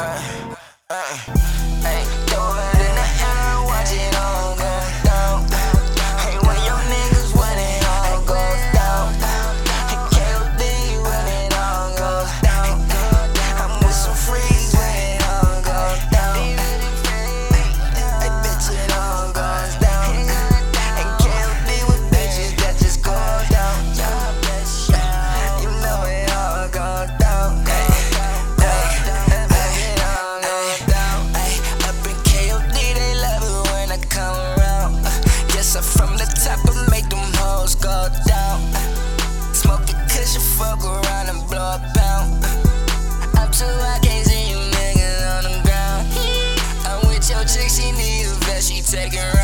uh, uh. Taking